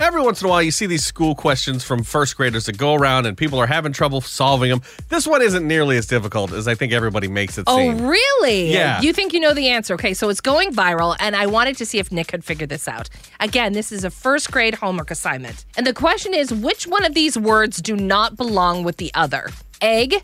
Every once in a while, you see these school questions from first graders that go around and people are having trouble solving them. This one isn't nearly as difficult as I think everybody makes it seem. Oh, seem. really? Yeah. You think you know the answer. Okay, so it's going viral, and I wanted to see if Nick could figure this out. Again, this is a first grade homework assignment. And the question is which one of these words do not belong with the other? Egg,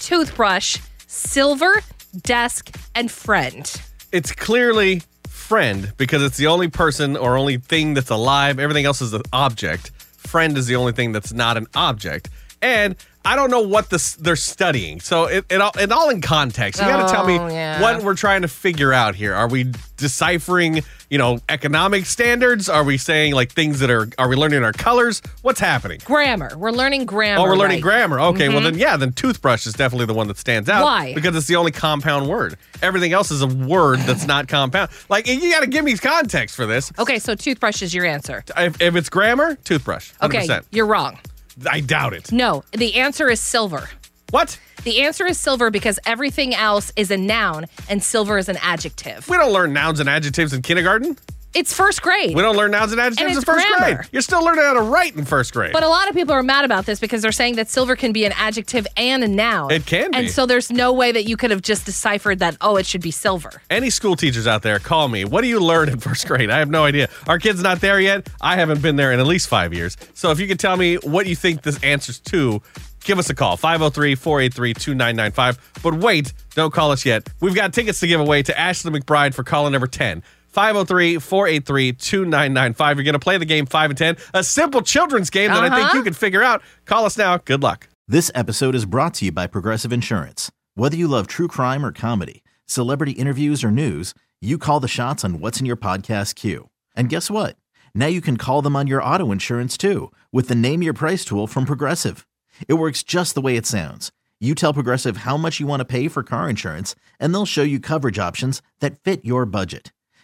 toothbrush, silver, desk, and friend. It's clearly friend because it's the only person or only thing that's alive. Everything else is an object. Friend is the only thing that's not an object. And I don't know what this they're studying. So it, it all it all in context. You got to tell me Oh, yeah. what we're trying to figure out here. Are we deciphering, you know, economic standards? Are we saying like things that are are we learning our colors? What's happening? Grammar. We're learning grammar. Oh, we're learning right? grammar. Okay, well then, mm-hmm. yeah, then toothbrush is definitely the one that stands out. Why? Because it's the only compound word. Everything else is a word that's not compound. Like you got to give me context for this. Okay, so toothbrush is your answer. If, if it's grammar, toothbrush. 100%. Okay, you're wrong. I doubt it. No, the answer is silver. What? The answer is silver because everything else is a noun and silver is an adjective. We don't learn nouns and adjectives in kindergarten. It's first grade. We don't learn nouns and adjectives in it's first grammar. grade. You're still learning how to write in first grade. But a lot of people are mad about this because they're saying that silver can be an adjective and a noun. It can be. And so there's no way that you could have just deciphered that, oh, it should be silver. Any school teachers out there, call me. What do you learn in first grade? I have no idea. Our kid's not there yet. I haven't been there in at least five years. So if you could tell me what you think this answers to, give us a call 503 483 2995. But wait, don't call us yet. We've got tickets to give away to Ashley McBryde for caller number 10. 503 483 2995. You're going to play the game 5 and 10, a simple children's game that I think Uh-huh. you can figure out. Call us now. Good luck. This episode is brought to you by Progressive Insurance. Whether you love true crime or comedy, celebrity interviews or news, you call the shots on what's in your podcast queue. And guess what? Now you can call them on your auto insurance too with the Name Your Price tool from Progressive. It works just the way it sounds. You tell Progressive how much you want to pay for car insurance, and they'll show you coverage options that fit your budget.